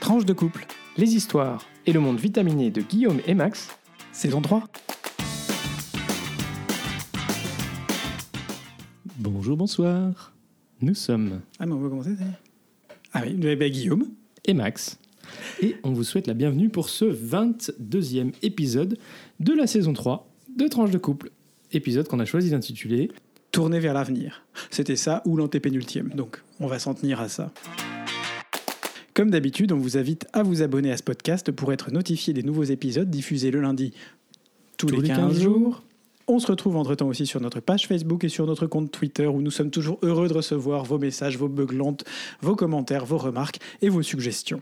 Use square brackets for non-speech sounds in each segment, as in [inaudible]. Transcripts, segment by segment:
Tranche de couple, les histoires et le monde vitaminé de Guillaume et Max, saison 3. Bonjour, bonsoir. Nous sommes Ah, mais on va commencer, ça y est Ah oui, eh ben, Guillaume. et Max. Et on vous souhaite la bienvenue pour ce 22e épisode de la saison 3 de Tranche de couple. Épisode qu'on a choisi d'intituler Tourner vers l'avenir. C'était ça ou l'antépénultième. Donc, on va s'en tenir à ça. Comme d'habitude, on vous invite à vous abonner à ce podcast pour être notifié des nouveaux épisodes diffusés le lundi tous, les 15, jours. On se retrouve entre-temps aussi sur notre page Facebook et sur notre compte Twitter où nous sommes toujours heureux de recevoir vos messages, vos beuglantes, vos commentaires, vos remarques et vos suggestions.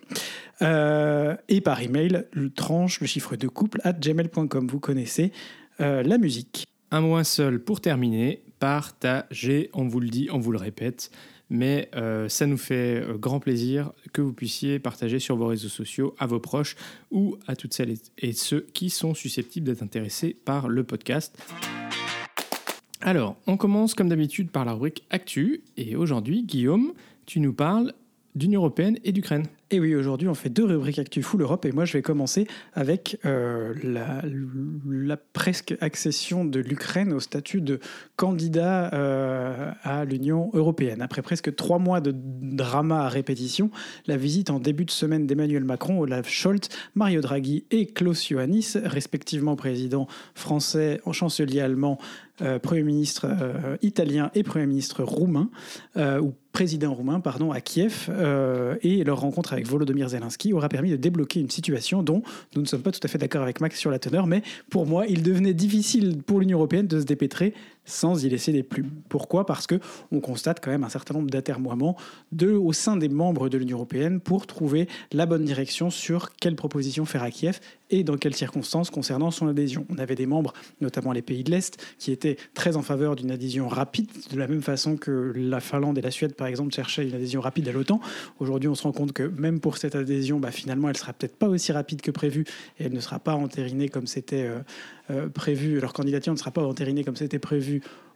Euh, et par email, le tranche, le chiffre de couple, at gmail.com. Vous connaissez euh, la musique. un mois seul pour terminer. Partagez, on vous le dit, on vous le répète. Mais euh, ça nous fait euh, grand plaisir que vous puissiez partager sur vos réseaux sociaux à vos proches ou à toutes celles et- et ceux qui sont susceptibles d'être intéressés par le podcast. Alors, on commence comme d'habitude par la rubrique Actu. Et aujourd'hui, Guillaume, tu nous parles d'Union européenne et d'Ukraine. Et oui, aujourd'hui, on fait deux rubriques Actu Full Europe. Et moi, je vais commencer avec euh, la, presque accession de l'Ukraine au statut de candidat euh, à l'Union européenne. Après presque trois mois de drama à répétition, la visite en début de semaine d'Emmanuel Macron, Olaf Scholz, Mario Draghi et Klaus Iohannis, respectivement président français, chancelier allemand, euh, Premier ministre italien et Premier ministre roumain, ou président roumain, pardon, à Kiev, et leur rencontre avec Volodymyr Zelensky aura permis de débloquer une situation dont nous ne sommes pas tout à fait d'accord avec Max sur la teneur, mais pour moi, il devenait difficile pour l'Union européenne de se dépêtrer sans y laisser des plumes. Pourquoi? Parce que on constate quand même un certain nombre d'atermoiements au sein des membres de l'Union européenne pour trouver la bonne direction sur quelle proposition faire à Kiev et dans quelles circonstances concernant son adhésion. On avait des membres, notamment les pays de l'Est, qui étaient très en faveur d'une adhésion rapide, de la même façon que la Finlande et la Suède, par exemple, cherchaient une adhésion rapide à l'OTAN. Aujourd'hui, on se rend compte que même pour cette adhésion, bah, finalement, elle sera peut-être pas aussi rapide que prévu et elle ne sera pas entérinée comme c'était euh, euh, prévu. Leur candidature ne sera pas entérinée comme c'était prévu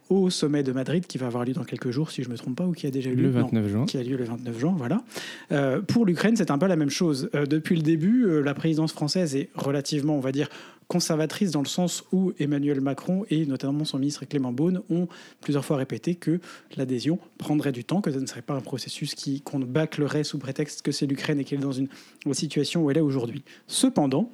au sommet de Madrid, qui va avoir lieu dans quelques jours, si je ne me trompe pas, ou qui a déjà eu lieu Le Non, 29 juin. qui a lieu le 29 juin, voilà. Euh, pour l'Ukraine, c'est un peu la même chose. Euh, depuis le début, euh, la présidence française est relativement, on va dire, conservatrice dans le sens où Emmanuel Macron et notamment son ministre Clément Beaune ont plusieurs fois répété que l'adhésion prendrait du temps, que ce ne serait pas un processus qui qu'on bâclerait sous prétexte que c'est l'Ukraine et qu'elle est dans une, une situation où elle est aujourd'hui. Cependant,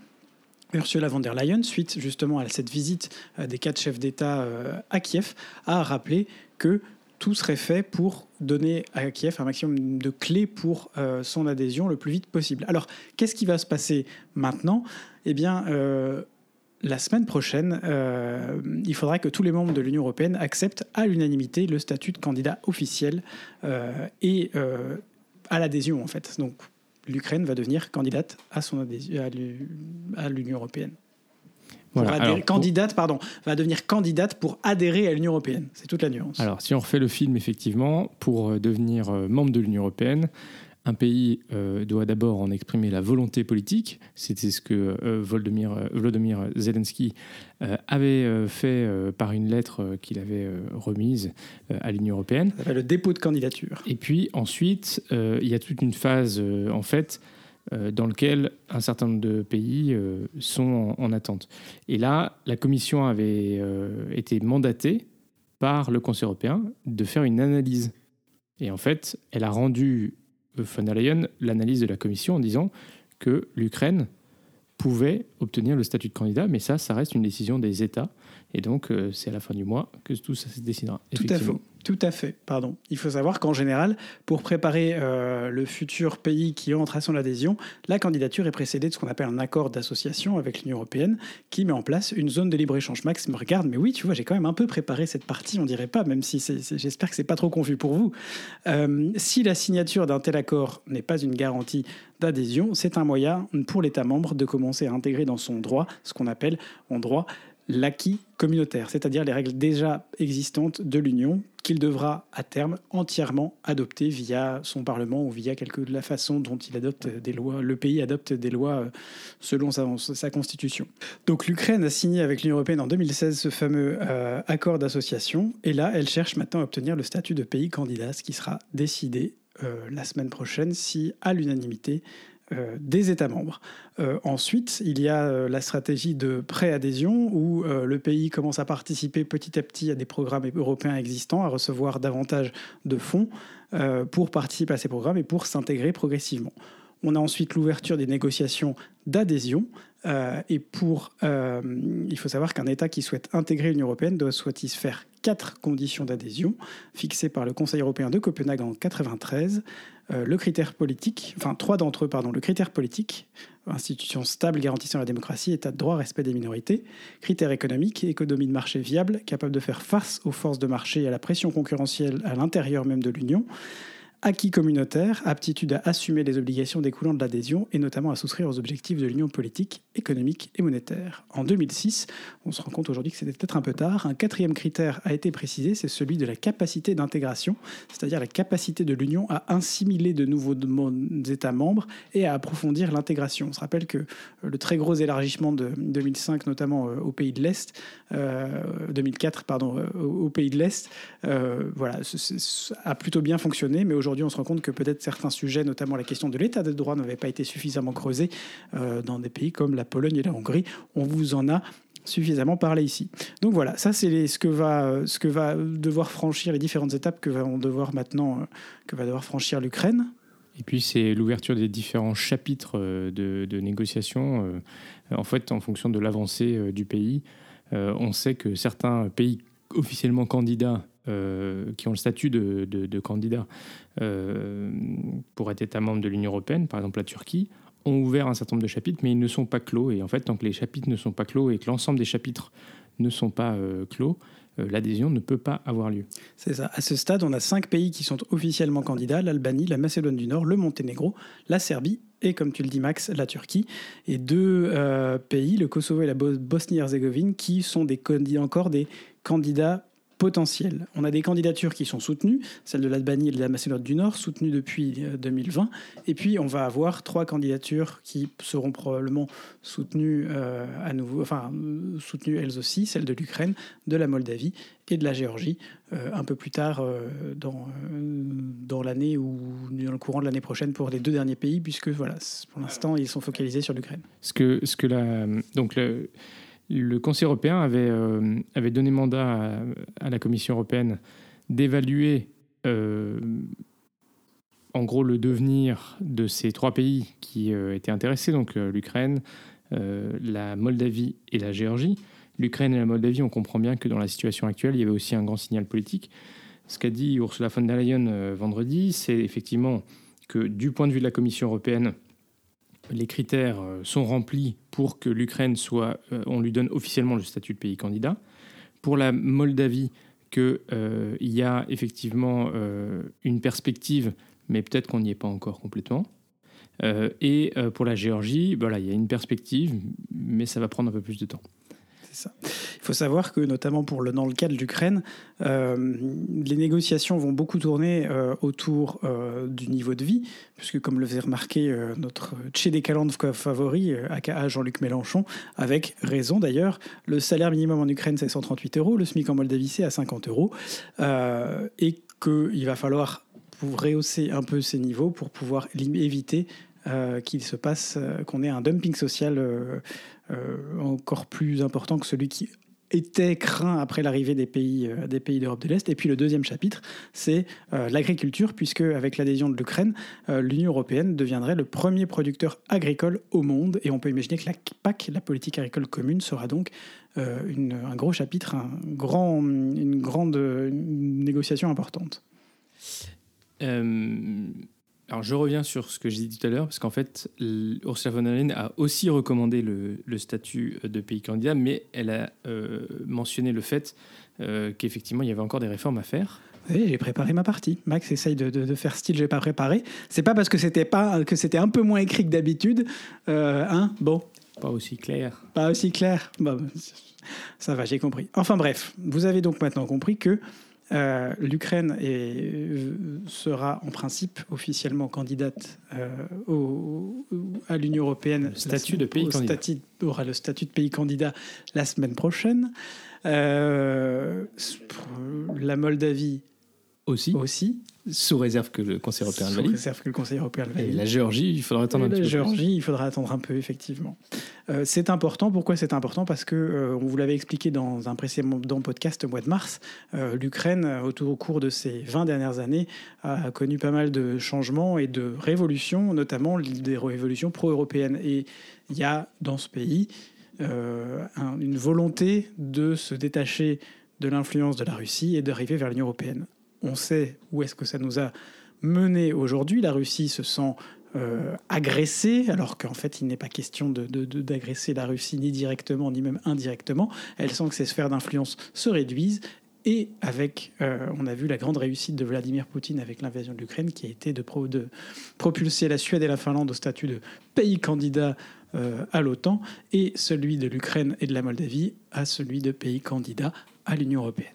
Ursula von der Leyen, suite justement à cette visite euh, des quatre chefs d'État euh, à Kiev, a rappelé que tout serait fait pour donner à Kiev un maximum de clés pour euh, son adhésion le plus vite possible. Alors, qu'est-ce qui va se passer maintenant? Eh bien, la semaine prochaine, il faudra que tous les membres de l'Union européenne acceptent à l'unanimité le statut de candidat officiel et à l'adhésion, en fait. Donc, l'Ukraine va devenir candidate à, son adhésion, à l'U- à l'Union européenne. Pour Voilà. adhérer- Alors, pour- candidate, pardon, va devenir candidate pour adhérer à l'Union européenne. C'est toute la nuance. Alors, si on refait le film, effectivement, pour euh, devenir euh, membre de l'Union européenne, un pays euh, doit d'abord en exprimer la volonté politique. C'était ce que euh, Volodymyr, euh, Volodymyr Zelensky euh, avait fait par une lettre qu'il avait remise à l'Union européenne. Ça s'appelle le dépôt de candidature. Et puis ensuite, il y a toute une phase, en fait, dans laquelle un certain nombre de pays sont en, en attente. Et là, la Commission avait été mandatée par le Conseil européen de faire une analyse. Et en fait, elle a rendu von der Leyen l'analyse de la Commission en disant que l'Ukraine pouvait obtenir le statut de candidat, mais ça, ça reste une décision des États. Et donc, euh, c'est à la fin du mois que tout ça se décidera. Tout à fait. Tout à fait, pardon. Il faut savoir qu'en général, pour préparer euh, le futur pays qui entre à son adhésion, la candidature est précédée de ce qu'on appelle un accord d'association avec l'Union européenne qui met en place une zone de libre-échange. Max me regarde, mais oui, tu vois, j'ai quand même un peu préparé cette partie, on dirait pas, même si j'espère que c'est pas trop confus pour vous. Euh, si la signature d'un tel accord n'est pas une garantie d'adhésion, c'est un moyen pour l'État membre de commencer à intégrer dans son droit ce qu'on appelle en droit l'acquis communautaire, c'est-à-dire les règles déjà existantes de l'Union qu'il devra à terme entièrement adopter via son Parlement ou via quelque, la façon dont il adopte des lois, le pays adopte des lois euh, selon sa, constitution. Donc l'Ukraine a signé avec l'Union européenne en 2016 ce fameux euh, accord d'association et là elle cherche maintenant à obtenir le statut de pays candidat, ce qui sera décidé euh, la semaine prochaine si à l'unanimité euh, des États membres. Euh, ensuite, il y a euh, la stratégie de pré-adhésion où le pays commence à participer petit à petit à des programmes européens existants, à recevoir davantage de fonds pour participer à ces programmes et pour s'intégrer progressivement. On a ensuite l'ouverture des négociations d'adhésion. Et pour, il faut savoir qu'un État qui souhaite intégrer l'Union européenne doit satisfaire quatre conditions d'adhésion fixées par le Conseil européen de Copenhague en 1993. Euh, le critère politique, enfin trois d'entre eux, pardon, le critère politique, institution stable garantissant la démocratie, état de droit, respect des minorités, critère économique, économie de marché viable, capable de faire face aux forces de marché et à la pression concurrentielle à l'intérieur même de l'Union, acquis communautaire, aptitude à assumer les obligations découlant de l'adhésion et notamment à souscrire aux objectifs de l'union politique, économique et monétaire. En 2006, on se rend compte aujourd'hui que c'était peut-être un peu tard, un quatrième critère a été précisé, c'est celui de la capacité d'intégration, c'est-à-dire la capacité de l'Union à assimiler de nouveaux États membres et à approfondir l'intégration. On se rappelle que le très gros élargissement de 2005, notamment euh, au pays de l'Est, 2004, euh, pardon, euh, au pays de l'Est, voilà, a plutôt bien fonctionné, mais aujourd'hui on se rend compte que peut-être certains sujets, notamment la question de l'état de droit, n'avaient pas été suffisamment creusés euh, dans des pays comme la Pologne et la Hongrie. On vous en a suffisamment parlé ici. Donc voilà, ça c'est ce que va ce que va devoir franchir les différentes étapes que va devoir maintenant euh, que va devoir franchir l'Ukraine. Et puis c'est l'ouverture des différents chapitres euh, de, de négociations. En fait, en fonction de l'avancée du pays, on sait que certains pays officiellement candidats euh, qui ont le statut de, de, euh, pour être État membre de l'Union européenne, par exemple la Turquie, ont ouvert un certain nombre de chapitres, mais ils ne sont pas clos. Et en fait, tant que les chapitres ne sont pas clos et que l'ensemble des chapitres ne sont pas euh, clos, l'adhésion ne peut pas avoir lieu. C'est ça. À ce stade, on a cinq pays qui sont officiellement candidats l'Albanie, la Macédoine du Nord, le Monténégro, la Serbie et, comme tu le dis, Max, la Turquie. Et deux pays, le Kosovo et la Bosnie-Herzégovine, qui sont des, encore des candidats potentiel. On a des candidatures qui sont soutenues, celle de l'Albanie et de la Macédoine du Nord, soutenues depuis 2020. Euh, et puis, on va avoir trois candidatures qui seront probablement soutenues euh, à nouveau, enfin, soutenues elles aussi, celle de l'Ukraine, de la Moldavie et de la Géorgie, euh, un peu plus tard dans, dans l'année ou dans le courant de l'année prochaine pour les deux derniers pays, puisque voilà, pour l'instant, ils sont focalisés sur l'Ukraine. Ce que, ce que la, donc le, le Conseil européen avait, euh, donné mandat à, la Commission européenne d'évaluer euh, en gros le devenir de ces trois pays qui euh, étaient intéressés, donc l'Ukraine, la Moldavie et la Géorgie. L'Ukraine et la Moldavie, on comprend bien que dans la situation actuelle, il y avait aussi un grand signal politique. Ce qu'a dit Ursula von der Leyen vendredi, c'est effectivement que du point de vue de la Commission européenne, les critères euh, sont remplis pour que l'Ukraine soit, euh, on lui donne officiellement le statut de pays candidat. Pour la Moldavie, qu'il euh, y a effectivement une perspective, mais peut-être qu'on n'y est pas encore complètement. et pour la Géorgie, voilà, il y a une perspective, mais ça va prendre un peu plus de temps. Il faut savoir que, notamment pour le, dans le cas de l'Ukraine, euh, les négociations vont beaucoup tourner euh, autour euh, du niveau de vie, puisque, comme le faisait remarquer notre Tchédékalandov favori, aka Jean-Luc Mélenchon, avec raison d'ailleurs, le salaire minimum en Ukraine c'est 138 euros, le SMIC en Moldavie c'est à 50 euros, et qu'il va falloir rehausser un peu ces niveaux pour pouvoir éviter qu'il se passe, qu'on ait un dumping social encore plus important que celui qui était craint après l'arrivée des pays, euh, des pays d'Europe de l'Est. Et puis le deuxième chapitre, c'est euh, l'agriculture, puisque avec l'adhésion de l'Ukraine, l'Union européenne deviendrait le premier producteur agricole au monde. Et on peut imaginer que la PAC, la politique agricole commune, sera donc un gros chapitre, une grande négociation importante. Alors je reviens sur ce que j'ai dit tout à l'heure, parce qu'en fait, Ursula von der Leyen a aussi recommandé le, statut de pays candidat, mais elle a euh, mentionné le fait euh, qu'effectivement, il y avait encore des réformes à faire. Oui, j'ai préparé ma partie. Max essaye de, de, faire style, j'ai pas préparé. C'est pas parce que c'était pas que c'était un peu moins écrit que d'habitude. Euh, hein bon, Pas aussi clair. Pas aussi clair. Bah, ça va, j'ai compris. Enfin bref, vous avez donc maintenant compris que euh, L'Ukraine euh, sera en principe officiellement candidate euh, au, à l'Union européenne. Le statut de pays candidat. aura le statut de pays candidat la semaine prochaine. la Moldavie aussi. aussi. Sous réserve que le Conseil européen le valide. Sous réserve que le Conseil européen le valide. Et la Géorgie, il faudra attendre un la petit Géorgie, il faudra attendre un peu, effectivement. Euh, c'est important. Pourquoi c'est important? Parce que, euh, on vous l'avait expliqué dans un précédent podcast au mois de mars, euh, l'Ukraine, au cours de ces 20 dernières années, a connu pas mal de changements et de révolutions, notamment des révolutions pro-européennes. Et il y a dans ce pays une volonté de se détacher de l'influence de la Russie et d'arriver vers l'Union européenne on sait où est-ce que ça nous a mené aujourd'hui. La Russie se sent euh, agressée, alors qu'en fait il n'est pas question d'agresser la Russie ni directement ni même indirectement. Elle sent que ses sphères d'influence se réduisent. Et euh, on a vu la grande réussite de Vladimir Poutine avec l'invasion de l'Ukraine, qui a été de, de, propulser la Suède et la Finlande au statut de pays candidat euh, à l'OTAN, et celui de l'Ukraine et de la Moldavie à celui de pays candidat à l'Union européenne.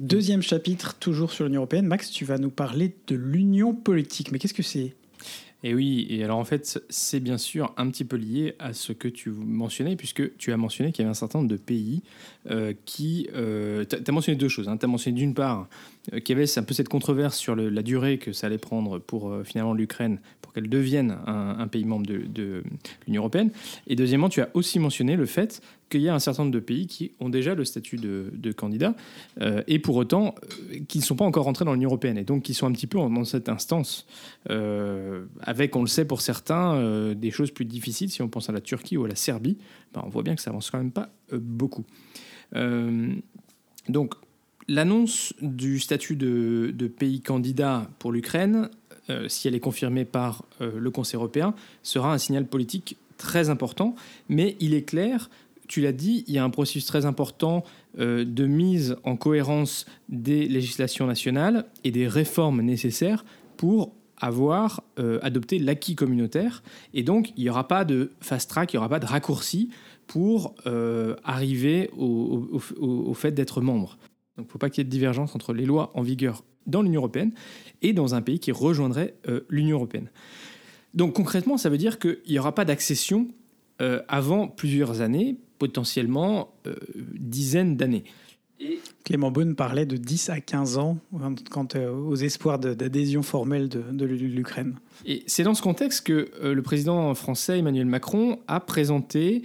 Deuxième chapitre, toujours sur l'Union européenne. Max, tu vas nous parler de l'union politique. Mais qu'est-ce que c'est? Et oui, et alors en fait, c'est bien sûr un petit peu lié à ce que tu mentionnais, puisque tu as mentionné qu'il y avait un certain nombre de pays euh, qui... Euh, tu as mentionné deux choses. Hein. Tu as mentionné d'une part euh, qu'il y avait un peu cette controverse sur la durée que ça allait prendre pour finalement l'Ukraine, pour qu'elle devienne un, pays membre de l'Union européenne. Et deuxièmement, tu as aussi mentionné le fait qu'il y a un certain nombre de pays qui ont déjà le statut de, candidat euh, et pour autant euh, qui ne sont pas encore rentrés dans l'Union européenne et donc qui sont un petit peu dans cette instance euh, avec, on le sait pour certains, des choses plus difficiles. Si on pense à la Turquie ou à la Serbie, ben, on voit bien que ça avance quand même pas beaucoup. donc l'annonce du statut de, de, pays candidat pour l'Ukraine, si elle est confirmée par le Conseil européen, sera un signal politique très important, mais il est clair tu l'as dit, il y a un processus très important euh, de mise en cohérence des législations nationales et des réformes nécessaires pour avoir euh, adopté l'acquis communautaire. Et donc, il n'y aura pas de fast track, il n'y aura pas de raccourci pour euh, arriver au, fait d'être membre. Donc, il ne faut pas qu'il y ait de divergence entre les lois en vigueur dans l'Union européenne et dans un pays qui rejoindrait l'Union européenne. Donc concrètement, ça veut dire qu'il n'y aura pas d'accession avant plusieurs années, potentiellement euh, dizaines d'années. Et... Clément Beaune parlait de 10 à 15 ans quant euh, aux espoirs d'adhésion formelle de, l'Ukraine. Et c'est dans ce contexte que euh, le président français Emmanuel Macron a présenté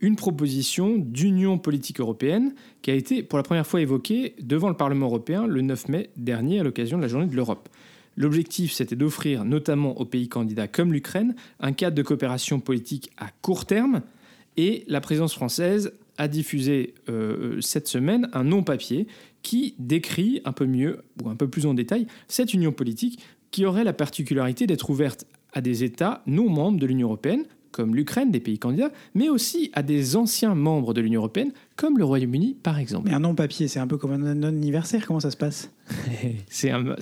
une proposition d'union politique européenne qui a été pour la première fois évoquée devant le Parlement européen le 9 mai dernier à l'occasion de la journée de l'Europe. L'objectif, c'était d'offrir notamment aux pays candidats comme l'Ukraine un cadre de coopération politique à court terme et la présidence française a diffusé euh, cette semaine un non-papier qui décrit un peu mieux ou un peu plus en détail cette union politique qui aurait la particularité d'être ouverte à des États non membres de l'Union européenne, comme l'Ukraine, des pays candidats, mais aussi à des anciens membres de l'Union européenne, comme le Royaume-Uni par exemple. Mais un non-papier, c'est un peu comme un non-anniversaire, comment ça se passe? [laughs] C'est un,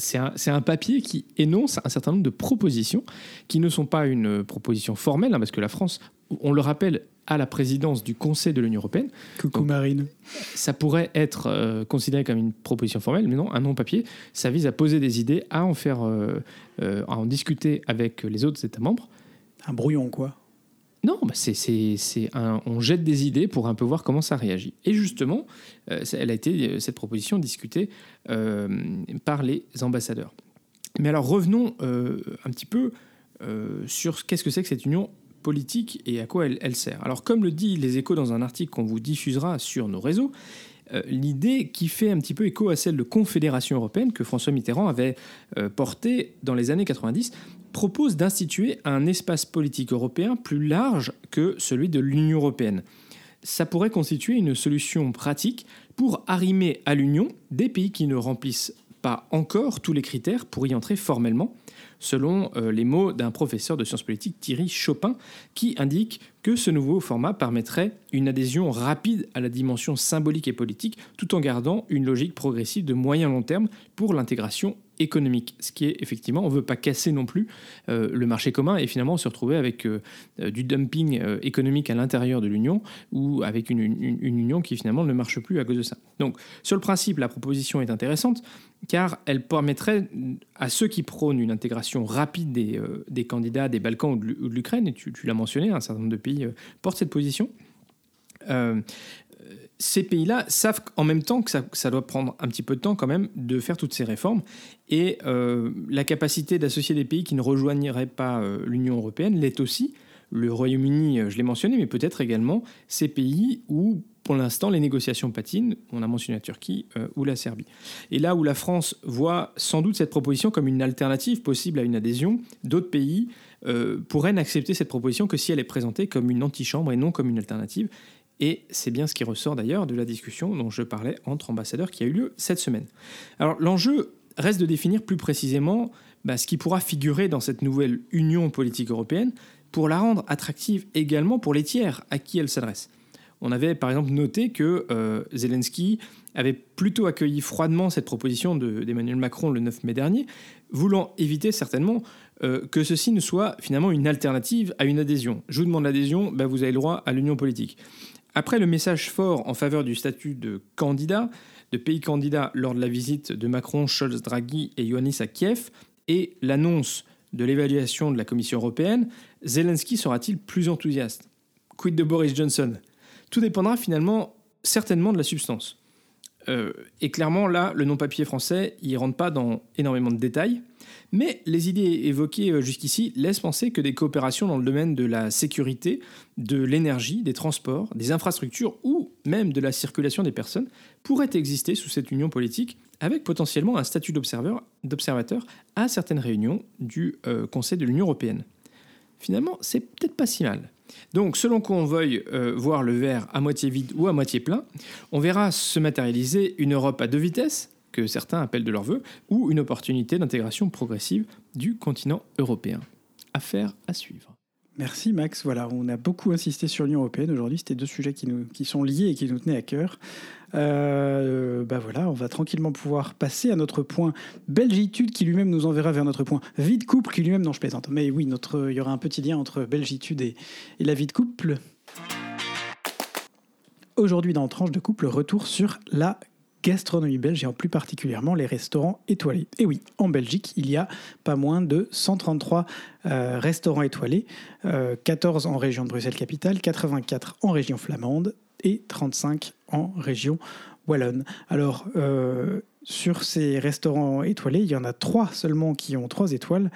un, papier qui énonce un certain nombre de propositions qui ne sont pas une proposition formelle, hein, parce que la France, on le rappelle, à la présidence du Conseil de l'Union européenne. Coucou Marine. Ça pourrait être euh, considéré comme une proposition formelle, mais non, un non-papier. Ça vise à poser des idées, à en faire, euh, euh, à en discuter avec les autres États membres. Un brouillon, quoi. Non, bah c'est, c'est, un, on jette des idées pour un peu voir comment ça réagit. Et justement, elle a été cette proposition discutée par les ambassadeurs. Mais alors revenons un petit peu sur qu'est-ce que c'est que cette union et à quoi elle, sert. Alors comme le dit Les Échos dans un article qu'on vous diffusera sur nos réseaux, euh, l'idée qui fait un petit peu écho à celle de confédération européenne que François Mitterrand avait euh, portée dans les années 90 propose d'instituer un espace politique européen plus large que celui de l'Union européenne. Ça pourrait constituer une solution pratique pour arrimer à l'Union des pays qui ne remplissent pas encore tous les critères pour y entrer formellement selon euh, les mots d'un professeur de sciences politiques, Thierry Chopin, qui indique que ce nouveau format permettrait une adhésion rapide à la dimension symbolique et politique, tout en gardant une logique progressive de moyen long terme pour l'intégration économique. Ce qui est effectivement, on ne veut pas casser non plus euh, le marché commun et finalement se retrouver avec euh, euh, du dumping économique à l'intérieur de l'Union ou avec une, Union qui finalement ne marche plus à cause de ça. Donc sur le principe, la proposition est intéressante car elle permettrait à ceux qui prônent une intégration rapide des, candidats des Balkans ou de l'Ukraine, et tu, l'as mentionné, un certain nombre de pays portent cette position, ces pays-là savent en même temps que ça, doit prendre un petit peu de temps quand même de faire toutes ces réformes. Et euh, la capacité d'associer des pays qui ne rejoigniraient pas euh, l'Union européenne l'est aussi. Le Royaume-Uni, euh, je l'ai mentionné, mais peut-être également ces pays où, pour l'instant, les négociations patinent. On a mentionné la Turquie ou la Serbie. Et là où la France voit sans doute cette proposition comme une alternative possible à une adhésion, d'autres pays pourraient n'accepter cette proposition que si elle est présentée comme une antichambre et non comme une alternative. Et c'est bien ce qui ressort d'ailleurs de la discussion dont je parlais entre ambassadeurs qui a eu lieu cette semaine. Alors l'enjeu reste de définir plus précisément bah, ce qui pourra figurer dans cette nouvelle union politique européenne pour la rendre attractive également pour les tiers à qui elle s'adresse. On avait par exemple noté que euh, Zelensky avait plutôt accueilli froidement cette proposition d'Emmanuel Macron le 9 mai dernier, voulant éviter certainement euh, que ceci ne soit finalement une alternative à une adhésion. Je vous demande l'adhésion, bah, vous avez le droit à l'union politique. Après le message fort en faveur du statut de candidat, de pays candidat lors de la visite de Macron, Scholz, Draghi et Ioannis à Kiev, et l'annonce de l'évaluation de la Commission européenne, Zelensky sera-t-il plus enthousiaste? Quid de Boris Johnson? Tout dépendra finalement certainement de la substance. Euh, et clairement, là, le non-papier français, il rentre pas dans énormément de détails, mais les idées évoquées euh, jusqu'ici laissent penser que des coopérations dans le domaine de la sécurité, de l'énergie, des transports, des infrastructures ou même de la circulation des personnes pourraient exister sous cette union politique, avec potentiellement un statut d'observateur à certaines réunions du euh, Conseil de l'Union européenne. Finalement, c'est peut-être pas si mal. Donc, selon qu'on veuille euh, voir le verre à moitié vide ou à moitié plein, on verra se matérialiser une Europe à deux vitesses, que certains appellent de leur vœu, ou une opportunité d'intégration progressive du continent européen. Affaire à suivre. Merci Max. Voilà, on a beaucoup insisté sur l'Union européenne aujourd'hui. C'était deux sujets qui, nous, qui sont liés et qui nous tenaient à cœur. Euh, bah voilà, on va tranquillement pouvoir passer à notre point Belgitude qui lui-même nous enverra vers notre point vie de couple qui lui-même, non je plaisante, mais oui, notre, il y aura un petit lien entre Belgitude et, et la vie de couple. Aujourd'hui dans Tranche de couple, retour sur la gastronomie belge et en plus particulièrement les restaurants étoilés. Et oui, en Belgique, il y a pas moins de 133 euh, restaurants étoilés, 14 euh, en région de Bruxelles-Capitale, 84 en région flamande et 35 en région wallonne. Alors, euh, sur ces restaurants étoilés, il y en a trois seulement qui ont trois étoiles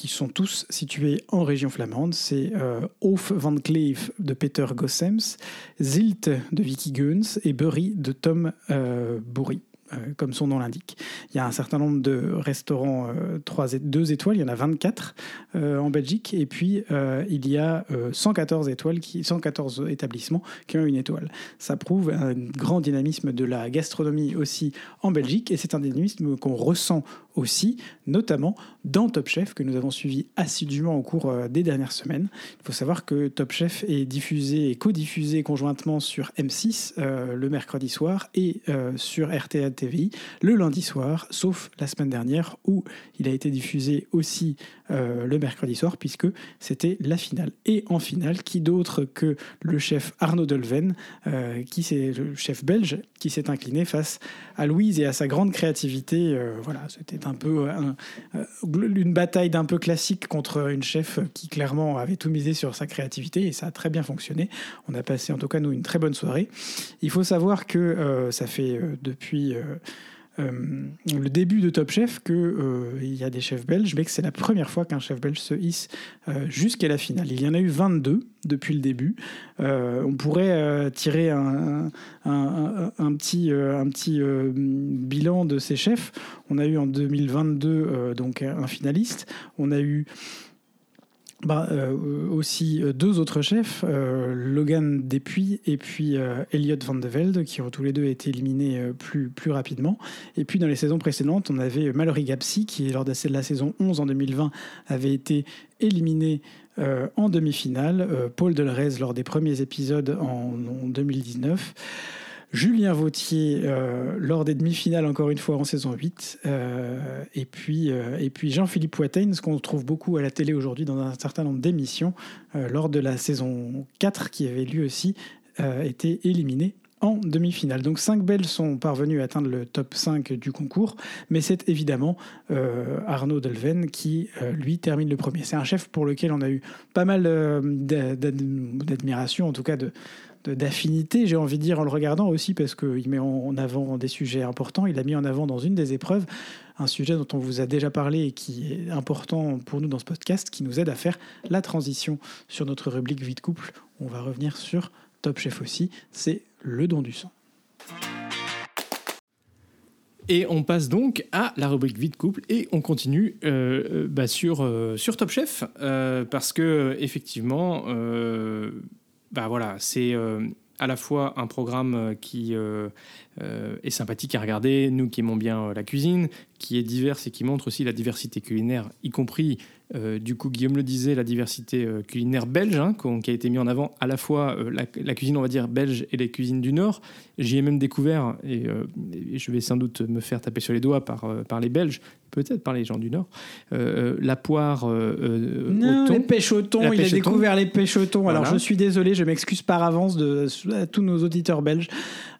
qui sont tous situés en région flamande. C'est euh, van Cleef de Peter Gossems, Zilt de Vicky Geuns et Burry de Tom euh, Bourry. Euh, comme son nom l'indique. Il y a un certain nombre de restaurants euh, 3 2 étoiles, il y en a 24 euh, en Belgique, et puis euh, il y a 114, étoiles qui, 114 établissements qui ont une étoile. Ça prouve un grand dynamisme de la gastronomie aussi en Belgique, et c'est un dynamisme qu'on ressent aussi, notamment dans Top Chef, que nous avons suivi assidûment au cours des dernières semaines. Il faut savoir que Top Chef est diffusé et co-diffusé conjointement sur M6 le mercredi soir et sur RTL TVI le lundi soir, sauf la semaine dernière où il a été diffusé aussi euh, le mercredi soir puisque c'était la finale. Et en finale, qui d'autre que le chef Arnaud Delven, euh, qui c'est le chef belge, qui s'est incliné face à Louise et à sa grande créativité. Euh, voilà, c'était un peu une bataille d'un peu classique contre une chef qui clairement avait tout misé sur sa créativité et ça a très bien fonctionné. On a passé en tout cas nous une très bonne soirée. Il faut savoir que ça fait depuis le début de Top Chef qu'il euh, il y a des chefs belges, mais que c'est la première fois qu'un chef belge se hisse euh, jusqu'à la finale. Il y en a eu 22 depuis le début. on pourrait tirer un, un, petit, un petit bilan de ces chefs. On a eu en 2022 donc un finaliste. On a eu bah, euh, aussi euh, deux autres chefs, euh, Logan Depuy et puis Elliot Van de Velde, qui ont tous les deux été éliminés plus, plus rapidement. Et puis dans les saisons précédentes, on avait Mallory Gapsi, qui lors de la saison 11 en 2020 avait été éliminé en demi-finale, Paul Delrez lors des premiers épisodes en, en 2019. Julien Vautier lors des demi-finales, encore une fois en saison 8. et puis, et puis Jean-Philippe Poitain, ce qu'on trouve beaucoup à la télé aujourd'hui dans un certain nombre d'émissions, lors de la saison 4 qui avait lieu aussi, été éliminé en demi-finale. Donc cinq Belges sont parvenus à atteindre le top 5 du concours, mais c'est évidemment euh, Arnaud Delven qui, euh, lui, termine le premier. C'est un chef pour lequel on a eu pas mal euh, d'admiration, en tout cas de, d'affinité, j'ai envie de dire, en le regardant aussi, parce qu'il met en avant des sujets importants. Il a mis en avant dans une des épreuves un sujet dont on vous a déjà parlé et qui est important pour nous dans ce podcast, qui nous aide à faire la transition sur notre rubrique vie de couple. On va revenir sur Top Chef aussi, c'est le don du sang. Et on passe donc à la rubrique vie de couple et on continue euh, euh, bah, sur, euh, sur Top Chef parce que effectivement, bah voilà, c'est à la fois un programme qui est sympathique à regarder, nous qui aimons bien la cuisine, qui est divers et qui montre aussi la diversité culinaire, y compris euh, du coup, Guillaume le disait, la diversité euh, culinaire belge, hein, qui a été mis en avant à la fois euh, la, cuisine, on va dire, belge et les cuisines du Nord. J'y ai même découvert, et, je vais sans doute me faire taper sur les doigts par, par les Belges, peut-être par les gens du Nord, la poire non, les pêches au thon, il a découvert les pêches au thon. Alors je suis désolé, je m'excuse par avance de, à tous nos auditeurs belges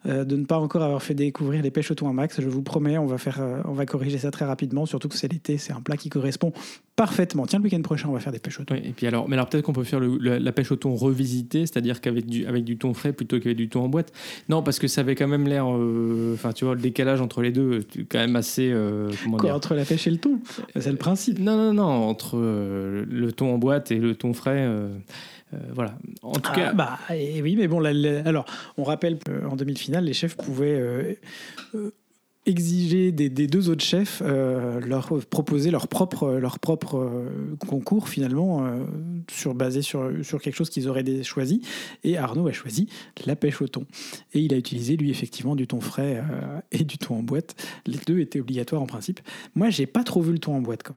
de ne pas encore avoir fait découvrir les pêches au thon à Max. Je vous promets, on va, faire, on va corriger ça très rapidement, surtout que c'est l'été, c'est un plat qui correspond parfaitement. Tiens, le week-end prochain, on va faire des pêches au thon. et puis alors, mais alors peut-être qu'on peut faire la pêche au thon revisitée, c'est-à-dire qu'avec du, avec du thon frais plutôt qu'avec du thon en boîte. Non, parce que ça avait quand même l'air, euh, enfin, tu vois, le décalage entre les deux, quand même assez. Euh, comment Quoi, entre la pêche et le thon? C'est le principe. Non, non, non, entre euh, le thon en boîte et le thon frais. voilà. En tout ah, cas. Bah, et oui, mais bon, alors, on rappelle en demi-finale, les chefs pouvaient exiger des, deux autres chefs euh, leur proposer leur propre leur propre euh, concours finalement euh, sur basé sur sur quelque chose qu'ils auraient choisi. Et Arnaud a choisi la pêche au thon. Et il a utilisé lui effectivement du thon frais et du thon en boîte. Les deux étaient obligatoires en principe. Moi j'ai pas trop vu le thon en boîte quand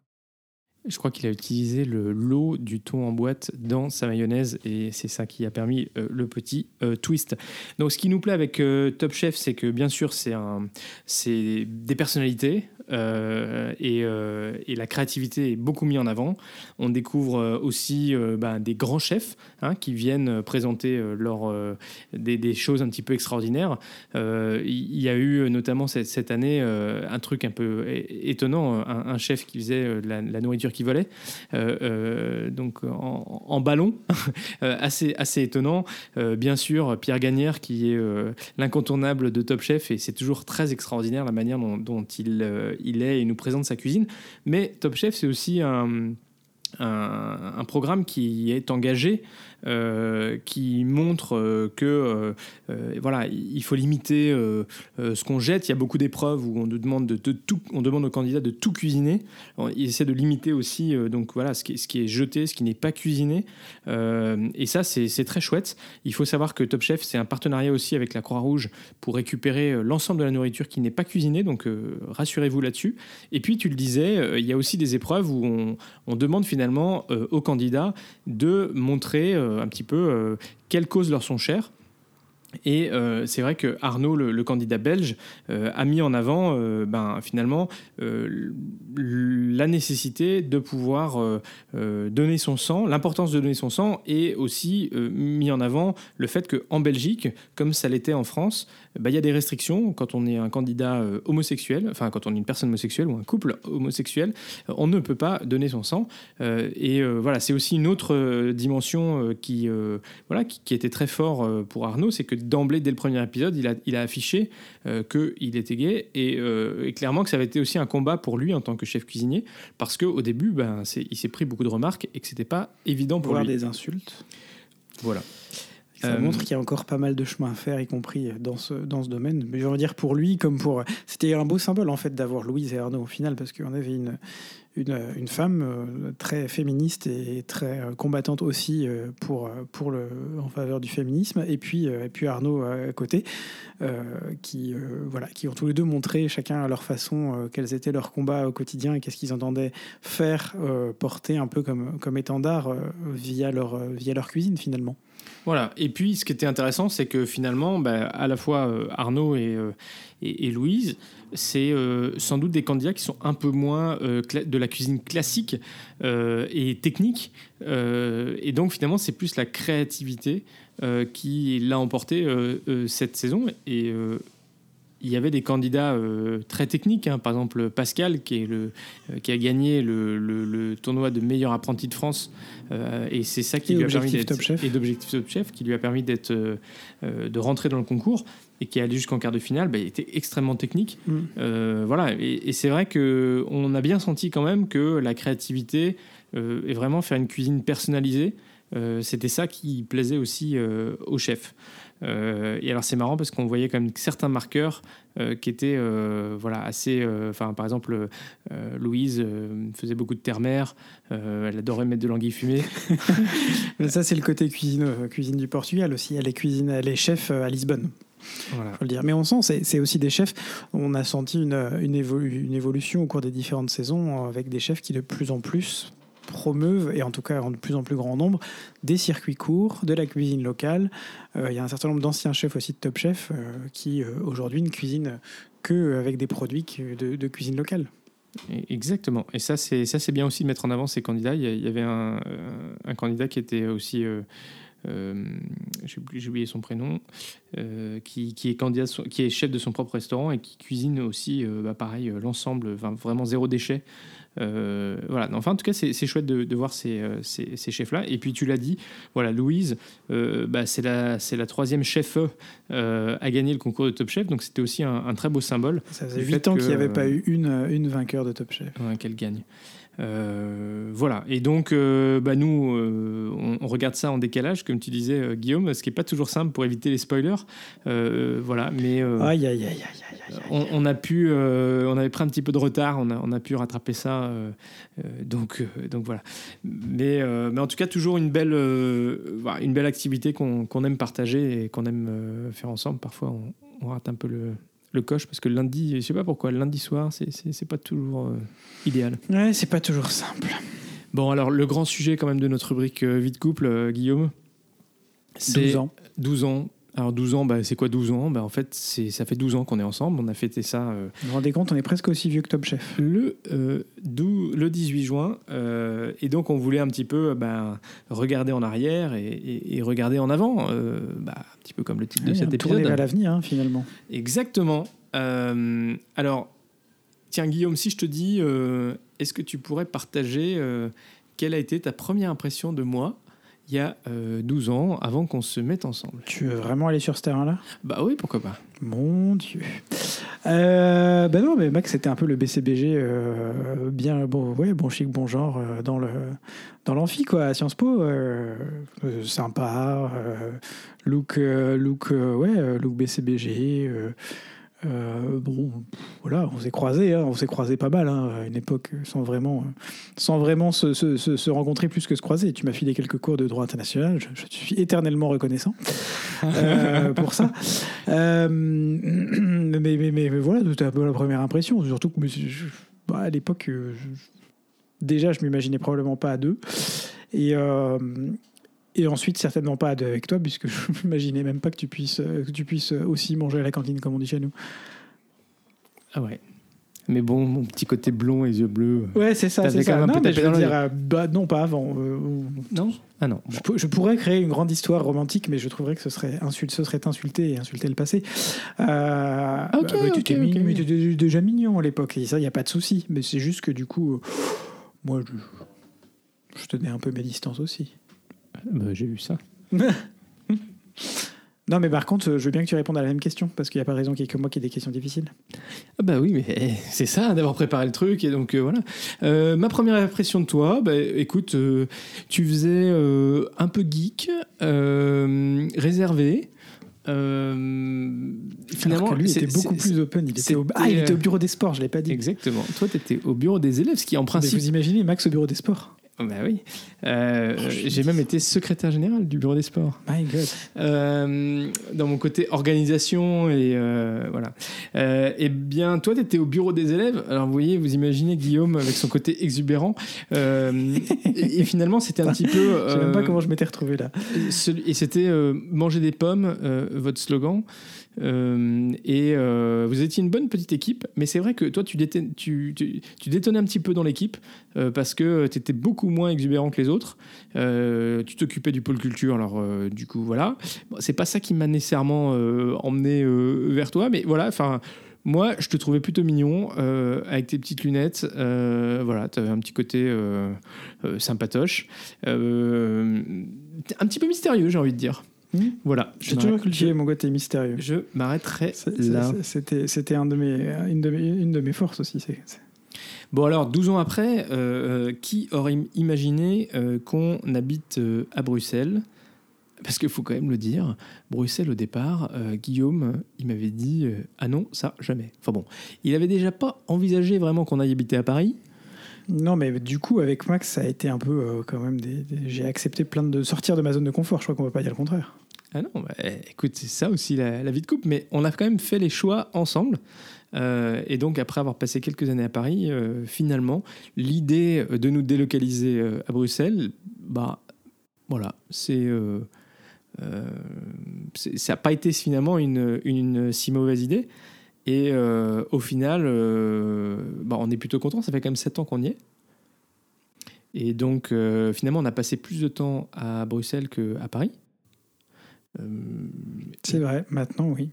je crois qu'il a utilisé le lot du thon en boîte dans sa mayonnaise et c'est ça qui a permis euh, le petit euh, twist. Donc ce qui nous plaît avec euh, Top Chef, c'est que bien sûr c'est des personnalités, euh, euh, et, la créativité est beaucoup mise en avant. On découvre euh, aussi ben, des grands chefs hein, qui viennent présenter leur, des, choses un petit peu extraordinaires. Il y a eu notamment cette, année un truc un peu étonnant, un, chef qui faisait la, nourriture qui volait, donc en, ballon, [laughs] assez, assez étonnant. bien sûr, Pierre Gagnère qui est l'incontournable de Top Chef et c'est toujours très extraordinaire la manière dont il il est et nous présente sa cuisine. Mais Top Chef, c'est aussi un, un, programme qui est engagé euh, qui montre euh, que euh, voilà, il faut limiter ce qu'on jette. Il y a beaucoup d'épreuves où on demande de, on demande aux candidats de tout cuisiner. il essaie de limiter aussi donc voilà ce qui, est, jeté, ce qui n'est pas cuisiné. et ça, c'est très chouette. Il faut savoir que Top Chef, c'est un partenariat aussi avec la Croix-Rouge pour récupérer l'ensemble de la nourriture qui n'est pas cuisinée. Donc rassurez-vous là-dessus. Et puis tu le disais, il y a aussi des épreuves où on, on demande finalement aux candidats de montrer euh, un petit peu euh, quelles causes leur sont chères. Et euh, c'est vrai que Arnaud, le, candidat belge, a mis en avant ben, finalement la nécessité de pouvoir donner son sang, l'importance de donner son sang, et aussi mis en avant le fait qu'en Belgique, comme ça l'était en France, bah, il y a des restrictions quand on est un candidat euh, homosexuel, enfin quand on est une personne homosexuelle ou un couple homosexuel, euh, on ne peut pas donner son sang. Euh, et voilà, c'est aussi une autre dimension qui, voilà, qui, était très fort pour Arnaud, c'est que d'emblée, dès le premier épisode, il a, il a affiché qu'il était gay et, clairement que ça avait été aussi un combat pour lui en tant que chef cuisinier, parce qu'au début, ben, il s'est pris beaucoup de remarques et que c'était pas évident pour Voir lui. des insultes. Voilà. Ça euh, montre qu'il y a encore pas mal de chemin à faire, y compris dans ce, dans ce domaine. Mais je veux dire, pour lui, comme pour. C'était un beau symbole, en fait, d'avoir Louise et Arnaud au final, parce qu'on avait une, une, femme euh, très féministe et très euh, combattante aussi pour, pour le, en faveur du féminisme, et puis, et puis Arnaud à côté, qui, voilà, qui ont tous les deux montré, chacun à leur façon, quels étaient leurs combats au quotidien et qu'est-ce qu'ils entendaient faire, porter un peu comme, comme étendard via, leur, via leur cuisine finalement. Voilà. Et puis, ce qui était intéressant, c'est que finalement, bah, à la fois euh, Arnaud et, euh, et, Louise, c'est euh, sans doute des candidats qui sont un peu moins de la cuisine classique et technique. Et donc, finalement, c'est plus la créativité qui l'a emporté cette saison. Et il y avait des candidats euh, très techniques, hein. par exemple Pascal, qui, est le, euh, qui a gagné le, le- le tournoi de meilleur apprenti de France, Euh, et c'est ça qui Et lui a permis d'être Top Chef. et d'objectif Top Chef, qui lui a permis d'être de rentrer dans le concours et qui est allé jusqu'en quart de finale. Bah, il était extrêmement technique, Mm. Voilà. Et, et c'est vrai que on a bien senti quand même que la créativité et vraiment faire une cuisine personnalisée. c'était ça qui plaisait aussi au chef. Euh, et alors c'est marrant parce qu'on voyait quand même certains marqueurs euh, qui étaient euh, voilà assez. Enfin par exemple Louise faisait beaucoup de terre-mer, elle adorait mettre de l'anguille fumée. [laughs] Mais ça, c'est le côté cuisine, cuisine du Portugal aussi. Elle est, cuisine, elle est chef à Lisbonne, voilà. faut le dire. Mais on sent, c'est, aussi des chefs. On a senti une, une, évolu- une évolution au cours des différentes saisons avec des chefs qui de plus en plus promeuvent, et en tout cas en de plus en plus grand nombre, des circuits courts, de la cuisine locale. Euh, Il y a un certain nombre d'anciens chefs aussi de Top Chef euh, qui euh, aujourd'hui ne cuisinent que avec des produits de, cuisine locale. Exactement. Et ça, c'est ça, c'est bien aussi de mettre en avant ces candidats. Il y, avait un, candidat qui était aussi, j'ai oublié- son prénom, qui, qui est candidat, qui est chef de son propre restaurant et qui cuisine aussi, bah, pareil, l'ensemble, vraiment zéro déchet. Euh, voilà. Enfin, en tout cas, c'est chouette de, voir ces, euh, ces, ces chefs-là. Et puis, tu l'as dit, voilà, Louise, euh, bah, c'est la, c'est la troisième chef euh, à gagner le concours de Top Chef. Donc, c'était aussi un, un très beau symbole. Ça faisait Du 8 fait ans qu'il n'y avait pas eu une, une vainqueur de Top Chef. Ouais, qu'elle gagne. Euh, voilà. Et donc, euh, bah, nous, euh, on, on regarde ça en décalage, comme tu disais, euh, Guillaume, ce qui n'est pas toujours simple pour éviter les spoilers. Euh, voilà. Mais euh, Aïe, aïe, aïe, aïe, aïe, aïe. on, on a pu, euh, on avait pris un petit peu de retard, on a, on a pu rattraper ça. euh, euh, donc, euh, donc voilà. Mais, euh, mais en tout cas, toujours une belle, euh, une belle activité qu'on aime partager et qu'on aime euh, faire ensemble. Parfois, on, on rate un peu le, le coche parce que lundi, je sais pas pourquoi, lundi soir, c'est- pas toujours euh, idéal. Ouais, c'est pas toujours simple. Bon, alors le grand sujet quand même de notre rubrique euh, vie de couple, euh, Guillaume, c'est 12 ans. 12 ans. Alors 12 ans, bah, c'est quoi 12 ans? Bah, En fait, c'est- ça fait 12 ans qu'on est ensemble. On a fêté ça euh, Vous vous rendez compte, on est presque aussi vieux que Top Chef. le, euh, le 18 juin. euh, et donc, on voulait un petit peu ben, regarder en arrière et, et- et regarder en avant. bah, un petit peu comme le titre de cet tourner épisode. vers l'avenir, hein, finalement. Exactement. Alors, tiens, Guillaume, si je te dis, est-ce que tu pourrais partager quelle a été ta première impression de moi? Il y a euh, 12 ans, avant qu'on se mette ensemble Tu veux vraiment aller sur ce terrain-là? Bah oui, pourquoi pas. Mon Dieu. Euh, ben non, mais Max, c'était un peu le BCBG, euh, bien, bon, ouais, bon chic, bon genre, euh, dans le dans l'amphi, quoi, à Sciences Po. euh, sympa, look, look, ouais, look BCBG. Euh, bon, voilà, on s'est croisés, hein, on s'est croisés pas mal hein, à une époque sans vraiment, sans vraiment se, se- se- rencontrer plus que se croiser. Tu m'as filé quelques cours de droit international, je, suis éternellement reconnaissant [laughs] euh, pour ça. Euh, [clears throat] mais, mais, mais, mais voilà, c'était un peu la première impression, surtout que je- bah, à l'époque, je- déjà, je m'imaginais probablement pas à deux. Et, et ensuite, certainement pas avec toi, puisque je [laughs] m'imaginais même pas que tu puisses, que tu puisses aussi manger à la cantine, comme on dit chez nous. Ah ouais. Mais bon, mon petit côté blond et yeux bleus. euh, Ouais, c'est ça, c'est quand même un Non, peu mais je veux dire, euh, bah, non, pas avant. euh, Non? Ah non. Je, pourrais créer une grande histoire romantique, mais je trouverais que ce serait, insul- ce serait insulter et insulter le passé. Euh, Ok, tu étais ok. mais tu étais déjà mignon à l'époque, et ça, il n'y a pas de souci. Mais c'est juste que du coup, moi, je, je tenais un peu mes distances aussi. Bah, J'ai vu ça. [laughs] Non, mais par contre, je veux bien que tu répondes à la même question, parce qu'il n'y a pas de raison qu'il y ait que moi qui ait des questions difficiles. Ah bah oui, mais eh, c'est ça d'avoir préparé le truc et donc euh, voilà. Euh, ma première impression de toi, bah, écoute, euh, tu faisais un peu geek, réservé. euh, finalement, Alors que lui était beaucoup plus open. Il était, au... c'était, Ah, il était au bureau des sports, je ne l'ai pas dit. Exactement. Toi, tu étais au bureau des élèves, ce qui en Mais principe. vous imaginez Max au bureau des sports Bah oui. Euh, j'ai même été secrétaire général du bureau des sports. My God. Euh, dans mon côté organisation et euh, voilà. Eh bien, toi, tu étais au bureau des élèves. Alors, vous voyez, vous imaginez Guillaume avec son côté exubérant. Et, et finalement, c'était un petit peu. [laughs] Je sais même pas comment je m'étais retrouvé là. et c'était manger des pommes, votre slogan. Euh, et euh, vous étiez une bonne petite équipe, mais c'est vrai que toi, tu, détonnais un petit peu dans l'équipe euh, parce que tu étais beaucoup moins exubérant que les autres. Tu t'occupais du pôle culture, alors du coup, voilà. Bon, c'est pas ça qui m'a nécessairement emmené vers toi, mais voilà, enfin. Moi, je te trouvais plutôt mignon, avec tes petites lunettes. voilà, tu avais un petit côté sympatoche. Un petit peu mystérieux, j'ai envie de dire. Hmm. Voilà. J'ai toujours cultivé mon côté mystérieux. Je m'arrêterai là. C'était un de mes, une, de mes, une de mes forces aussi. c'est- Bon, alors, 12 ans après, euh, euh, qui aurait im- imaginé euh, qu'on habite euh, à Bruxelles? Parce qu'il faut quand même le dire, Bruxelles, au départ, Guillaume, il m'avait dit Ah non, ça, jamais. Enfin bon, il avait déjà pas envisagé vraiment qu'on aille habiter à Paris? Non, mais du coup, avec Max, ça a été un peu quand même des. des- J'ai accepté plein de sortir de ma zone de confort. Je crois qu'on va pas dire le contraire. Ah non, bah, écoute, c'est ça aussi la, vie de couple, mais on a quand même fait les choix ensemble. Euh, et donc, après avoir passé quelques années à Paris, euh, finalement, l'idée de nous délocaliser euh, à Bruxelles, bah voilà, c'est. ça n'a pas été finalement une, si mauvaise idée. Et au final, bah, on est plutôt content. Ça fait quand même 7 ans qu'on y est. Et donc, finalement, on a passé plus de temps à Bruxelles qu'à Paris. Euh, C'est vrai, maintenant, oui.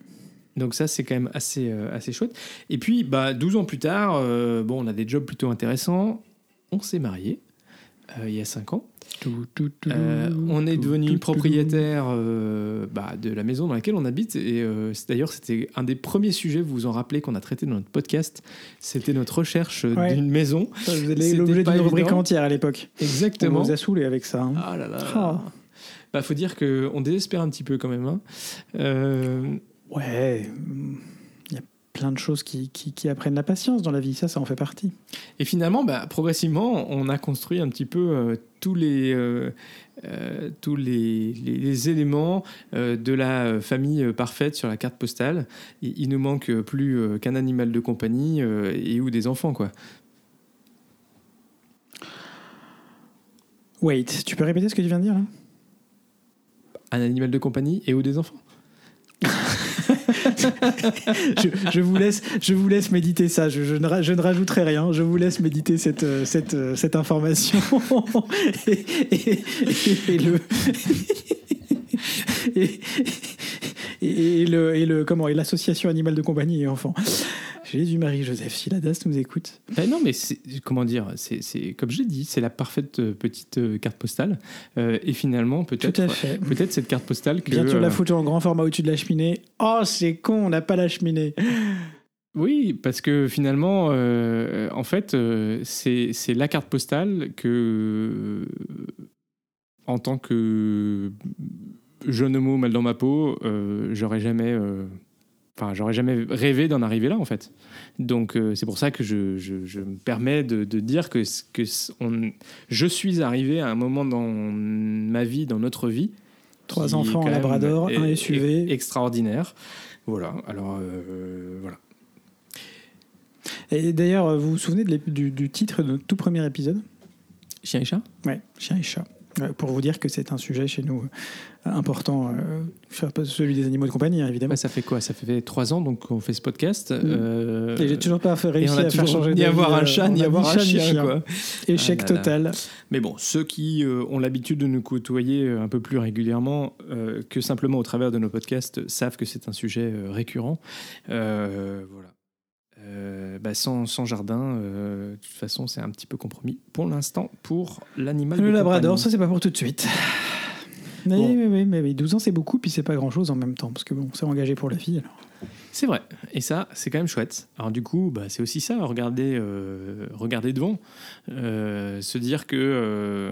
donc ça, c'est quand même assez, euh, assez chouette. Et puis, bah, 12 ans plus tard, euh, bon, on a des jobs plutôt intéressants. On s'est marié il y a 5 ans. Tout, tout, tout, Euh, on est devenu propriétaire euh, bah, de la maison dans laquelle on habite. Et euh, d'ailleurs, c'était un des premiers sujets, vous vous en rappelez, qu'on a traité dans notre podcast. C'était notre recherche Ouais. d'une maison. Ça, C'était l'objet d'une rubrique entière à l'époque. On Exactement. vous a saoulé avec ça. hein. Ah là là. Ah. Bah, faut dire qu'on désespère un petit peu quand même. hein. Euh, Ouais, il y a plein de choses qui, qui, qui apprennent la patience dans la vie. Ça, ça en fait partie. Et finalement, bah, progressivement, on a construit un petit peu euh, tous les, euh, euh, tous les, les- les éléments euh, de la famille parfaite sur la carte postale. Il, il nous manque plus euh, qu'un animal de compagnie et ou des enfants, quoi. Wait, tu peux répéter ce que tu viens de dire là? Un animal de compagnie et ou des enfants. [laughs] je, vous laisse, méditer ça. Je, ne, rajouterai rien. Je vous laisse méditer cette, information et, le comment et l'association animale de compagnie et enfants. Jésus Marie Joseph, si la DAS nous écoute. Ben non, mais comment dire C'est comme je l'ai dit, c'est la parfaite euh, petite euh, carte postale. Euh, et finalement, peut-être peut-être cette carte postale que Bien sûr, la photo en grand format au-dessus de la cheminée. Oh, c'est con, on n'a pas la cheminée. Oui, parce que finalement, euh, en fait, euh, c'est la carte postale que, euh, en tant que jeune homo mal dans ma peau, j'aurais jamais, enfin, j'aurais jamais rêvé d'en arriver là, en fait. Donc, euh, c'est pour ça que je, je- je me permets de, de dire que, on- je suis arrivé à un moment dans ma vie, dans notre vie, Trois enfants, un labrador, un SUV. e- extraordinaire. Voilà. Alors, euh, voilà. Et d'ailleurs, vous vous souvenez de l'ép- du, du titre de notre tout premier épisode? Chien et chat? Ouais, chien et chat. Ouais, pour vous dire que c'est un sujet chez nous euh, important, euh, celui des animaux de compagnie, hein, évidemment. Bah, ça fait quoi? Ça fait trois ans donc qu'on fait ce podcast. euh, et j'ai toujours pas réussi à faire changer ni avoir un euh, chat, ni a avoir un chien. quoi. Échec Ah là là. total. Mais bon, ceux qui euh, ont l'habitude de nous côtoyer euh, un peu plus régulièrement euh, que simplement au travers de nos podcasts savent que c'est un sujet euh, récurrent. Euh, voilà. Euh, bah, sans, sans jardin, euh, de toute façon, c'est un petit peu compromis pour l'instant pour l'animal. Le de labrador, compagnie. ça c'est pas pour tout de suite. [laughs] Mais, Bon. mais, mais, mais, mais 12 ans c'est beaucoup, puis c'est pas grand chose en même temps, parce que bon, c'est engagé pour la vie. Alors. C'est vrai. Et ça, c'est quand même chouette. Alors du coup, bah, c'est aussi ça, regarder, euh, regarder devant, se dire que...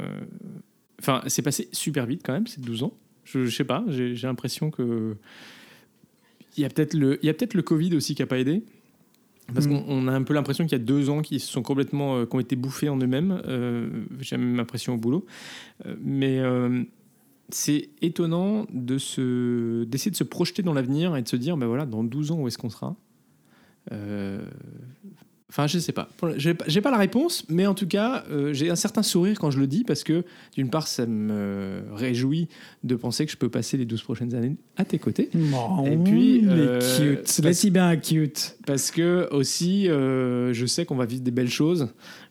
Enfin, c'est passé super vite quand même, c'est 12 ans. Je, je sais pas, j'ai l'impression que... Il y a peut-être le, il y a peut-être le Covid aussi qui n'a pas aidé. Parce Mm. qu'on on a un peu l'impression qu'il y a deux ans qu'ils se sont complètement, euh, qui ont été bouffés en eux-mêmes. Euh, J'ai même l'impression au boulot. Euh, mais c'est étonnant de se, d'essayer de se projeter dans l'avenir et de se dire, ben voilà, dans 12 ans, où est-ce qu'on sera? Enfin, je sais pas. J'ai pas la réponse, mais en tout cas, euh, j'ai un certain sourire quand je le dis parce que, d'une part, ça me réjouit de penser que je peux passer les 12 prochaines années à tes côtés. Oh, Et puis, euh, cute. parce- Laisse bien cute. Parce que aussi, euh, je sais qu'on va vivre des belles choses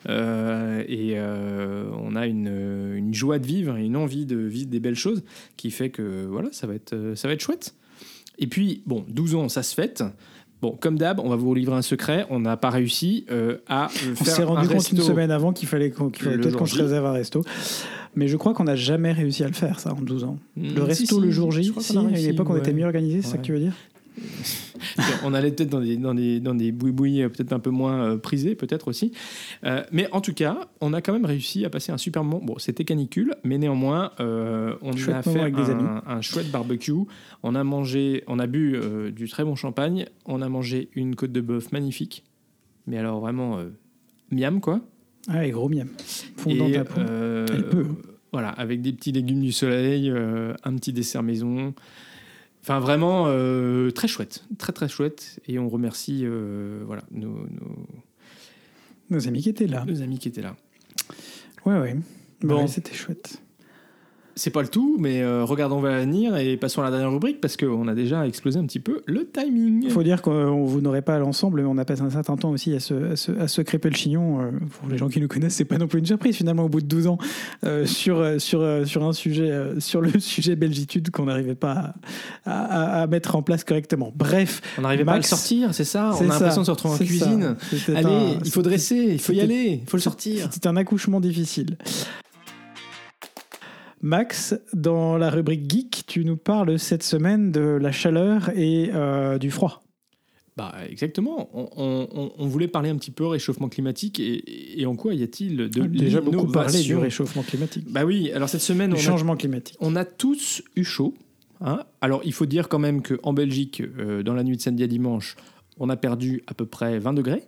euh, et euh, on a une, une joie de vivre et une envie de vivre des belles choses qui fait que voilà, ça va être, ça va être chouette. Et puis, bon, 12 ans, ça se fête. Bon, comme d'hab, on va vous livrer un secret. On n'a pas réussi euh, à euh, On faire s'est rendu un compte une semaine avant qu'il fallait, qu'on- qu'il fallait Le peut-être qu'on se réserve un resto. Mais je crois qu'on n'a jamais réussi à le faire, ça, en 12 ans. Mm, Le resto si, le jour J, si, à une époque on ouais. était mieux organisé, c'est ça que tu veux dire? On allait peut-être dans des, dans des, dans des euh, peut-être un peu moins euh, prisés, peut-être aussi. Euh, mais en tout cas, on a quand même réussi à passer un super moment. Bon, c'était canicule, mais néanmoins, euh, on Chouette a fait avec des amis. un, chouette barbecue. On a mangé, on a bu euh, du très bon champagne. On a mangé une côte de bœuf magnifique. Mais alors vraiment, miam quoi. Ah, et gros miam. Fondant Et, Elle peut. Voilà, avec des petits légumes du soleil, un petit dessert maison. Enfin, vraiment euh, très chouette, très très chouette. Et on remercie euh, voilà, nos, nos- Nos amis qui étaient là. nos amis qui étaient là. Ouais, ouais. Bon, Bon. c'était chouette. C'est pas le tout, mais euh, regardons vers l'avenir et passons à la dernière rubrique parce qu'on a déjà explosé un petit peu le timing. Il faut dire qu'on vous n'aurez pas l'ensemble, mais on a passé un certain temps aussi à se, à se, à se crêper le chignon. euh, pour les gens qui nous connaissent, c'est pas non plus une surprise finalement au bout de 12 ans euh, sur, euh, sur, euh, sur un sujet, euh, sur le [laughs] sujet belgitude qu'on n'arrivait pas à, à- mettre en place correctement. Bref, On n'arrivait pas à le sortir, c'est ça? On a l'impression de se retrouver en cuisine. Allez, un- il faut dresser, il faut y aller, il faut le sortir. C'était un accouchement difficile. Max, dans la rubrique geek, tu nous parles cette semaine de la chaleur et euh, du froid. Bah, exactement. On, on- on- on voulait parler un petit peu réchauffement climatique et, et en quoi y a-t-il de On a déjà beaucoup parlé du réchauffement climatique, Bah oui, alors cette semaine, du on a, changement climatique. on a tous eu chaud. hein. alors il faut dire quand même qu'en Belgique, euh, dans la nuit de samedi à dimanche, on a perdu à peu près 20 degrés.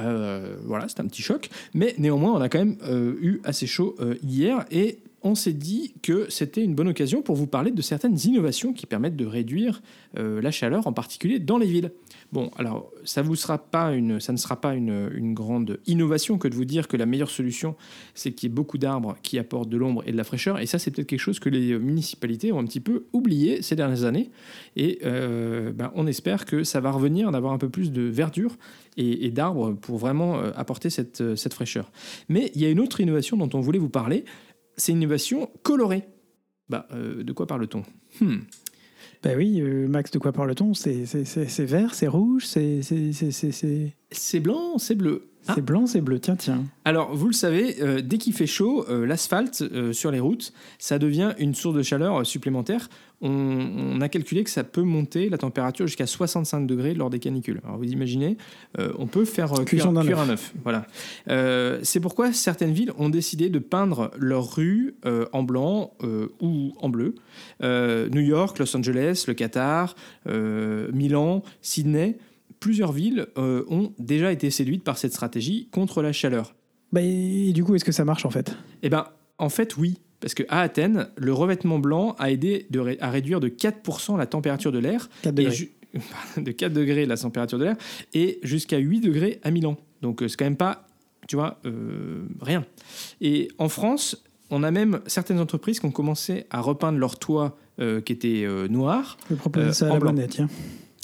Euh, voilà, c'est un petit choc. Mais néanmoins, on a quand même euh, eu assez chaud euh, hier et on s'est dit que c'était une bonne occasion pour vous parler de certaines innovations qui permettent de réduire euh, la chaleur, en particulier dans les villes. Bon, alors ça ne sera pas une, grande innovation que de vous dire que la meilleure solution, c'est qu'il y ait beaucoup d'arbres qui apportent de l'ombre et de la fraîcheur. Et ça, c'est peut-être quelque chose que les municipalités ont un petit peu oublié ces dernières années. Et euh, ben, on espère que ça va revenir d'avoir un peu plus de verdure et, d'arbres pour vraiment euh, apporter cette fraîcheur. Mais il y a une autre innovation dont on voulait vous parler, c'est une innovation colorée. Bah, euh, de quoi parle-t-on? Hmm. Ben oui, euh, Max, de quoi parle-t-on? C'est vert, c'est rouge, c'est- C'est blanc, c'est bleu. Ah. c'est blanc, c'est bleu. Tiens, tiens. Alors, vous le savez, euh, dès qu'il fait chaud, euh, l'asphalte euh, sur les routes, ça devient une source de chaleur supplémentaire. On, on a calculé que ça peut monter la température jusqu'à 65 degrés lors des canicules. Alors, vous imaginez, on peut faire cuire, œuf. un œuf. Voilà. C'est pourquoi certaines villes ont décidé de peindre leurs rues en blanc ou en bleu. New York, Los Angeles, le Qatar, Milan, Sydney. Plusieurs villes euh, ont déjà été séduites par cette stratégie contre la chaleur. Bah, et, et du coup, est-ce que ça marche en fait? Eh ben, en fait, oui. Parce qu'à Athènes, le revêtement blanc a aidé de ré- à réduire de 4% la température de l'air. 4 et degrés. ju- [laughs] de 4 degrés la température de l'air. Et jusqu'à 8 degrés à Milan. Donc, euh, c'est quand même pas, tu vois, euh, rien. Et en France, on a même certaines entreprises qui ont commencé à repeindre leur toit euh, qui était euh, noir. Je vais proposer ça à la blanc. monnaie, tiens.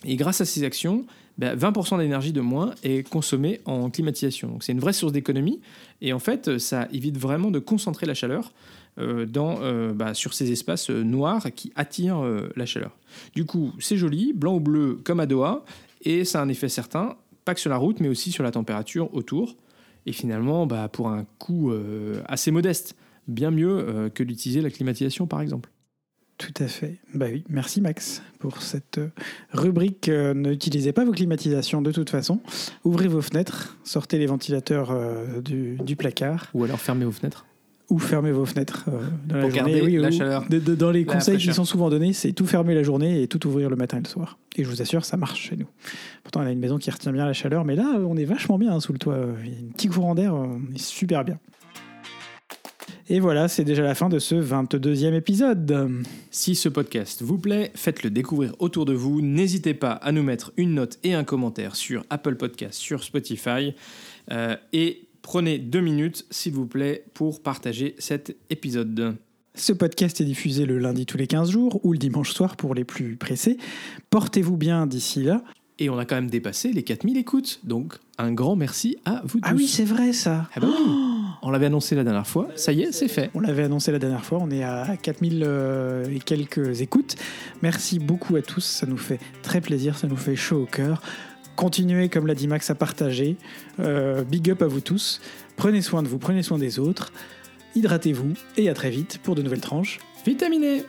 Et grâce à ces actions, ben, 20% d'énergie de moins est consommée en climatisation. Donc c'est une vraie source d'économie. Et en fait, ça évite vraiment de concentrer la chaleur euh, dans, euh, bah, sur ces espaces euh, noirs qui attirent euh, la chaleur. Du coup, c'est joli, blanc ou bleu comme à Doha. Et ça a un effet certain, pas que sur la route, mais aussi sur la température autour. Et finalement, bah, pour un coût euh, assez modeste, bien mieux euh, que d'utiliser la climatisation, par exemple. Tout à fait. Bah oui, merci Max pour cette euh, rubrique. Euh, N'utilisez pas vos climatisations de toute façon. Ouvrez vos fenêtres, sortez les ventilateurs euh, du, du placard. Ou alors fermer vos fenêtres. ou fermez vos fenêtres euh, dans la journée. garder Oui, la ou- chaleur. de- de- dans les La conseils qui sont souvent donnés, c'est tout fermer la journée et tout ouvrir le matin et le soir. Et je vous assure, ça marche chez nous. Pourtant, on a une maison qui retient bien la chaleur, mais là, on est vachement bien hein, sous le toit. Il y a un petit courant d'air, on est super bien. Et voilà, c'est déjà la fin de ce 22e épisode. Si ce podcast vous plaît, faites-le découvrir autour de vous. N'hésitez pas à nous mettre une note et un commentaire sur Apple Podcast, sur Spotify. Euh, et prenez deux minutes, s'il vous plaît, pour partager cet épisode. Ce podcast est diffusé le lundi tous les 15 jours ou le dimanche soir pour les plus pressés. Portez-vous bien d'ici là. Et on a quand même dépassé les 4000 écoutes. Donc, un grand merci à vous tous. Ah oui, c'est vrai ça. Ah bah oui. On l'avait annoncé la dernière fois. Ça y est, c'est fait. On l'avait annoncé la dernière fois, on est à 4000 euh, et quelques écoutes. Merci beaucoup à tous, ça nous fait très plaisir, ça nous fait chaud au cœur. Continuez, comme l'a dit Max, à partager. Euh, big up à vous tous. Prenez soin de vous, prenez soin des autres. Hydratez-vous et à très vite pour de nouvelles tranches. Vitaminé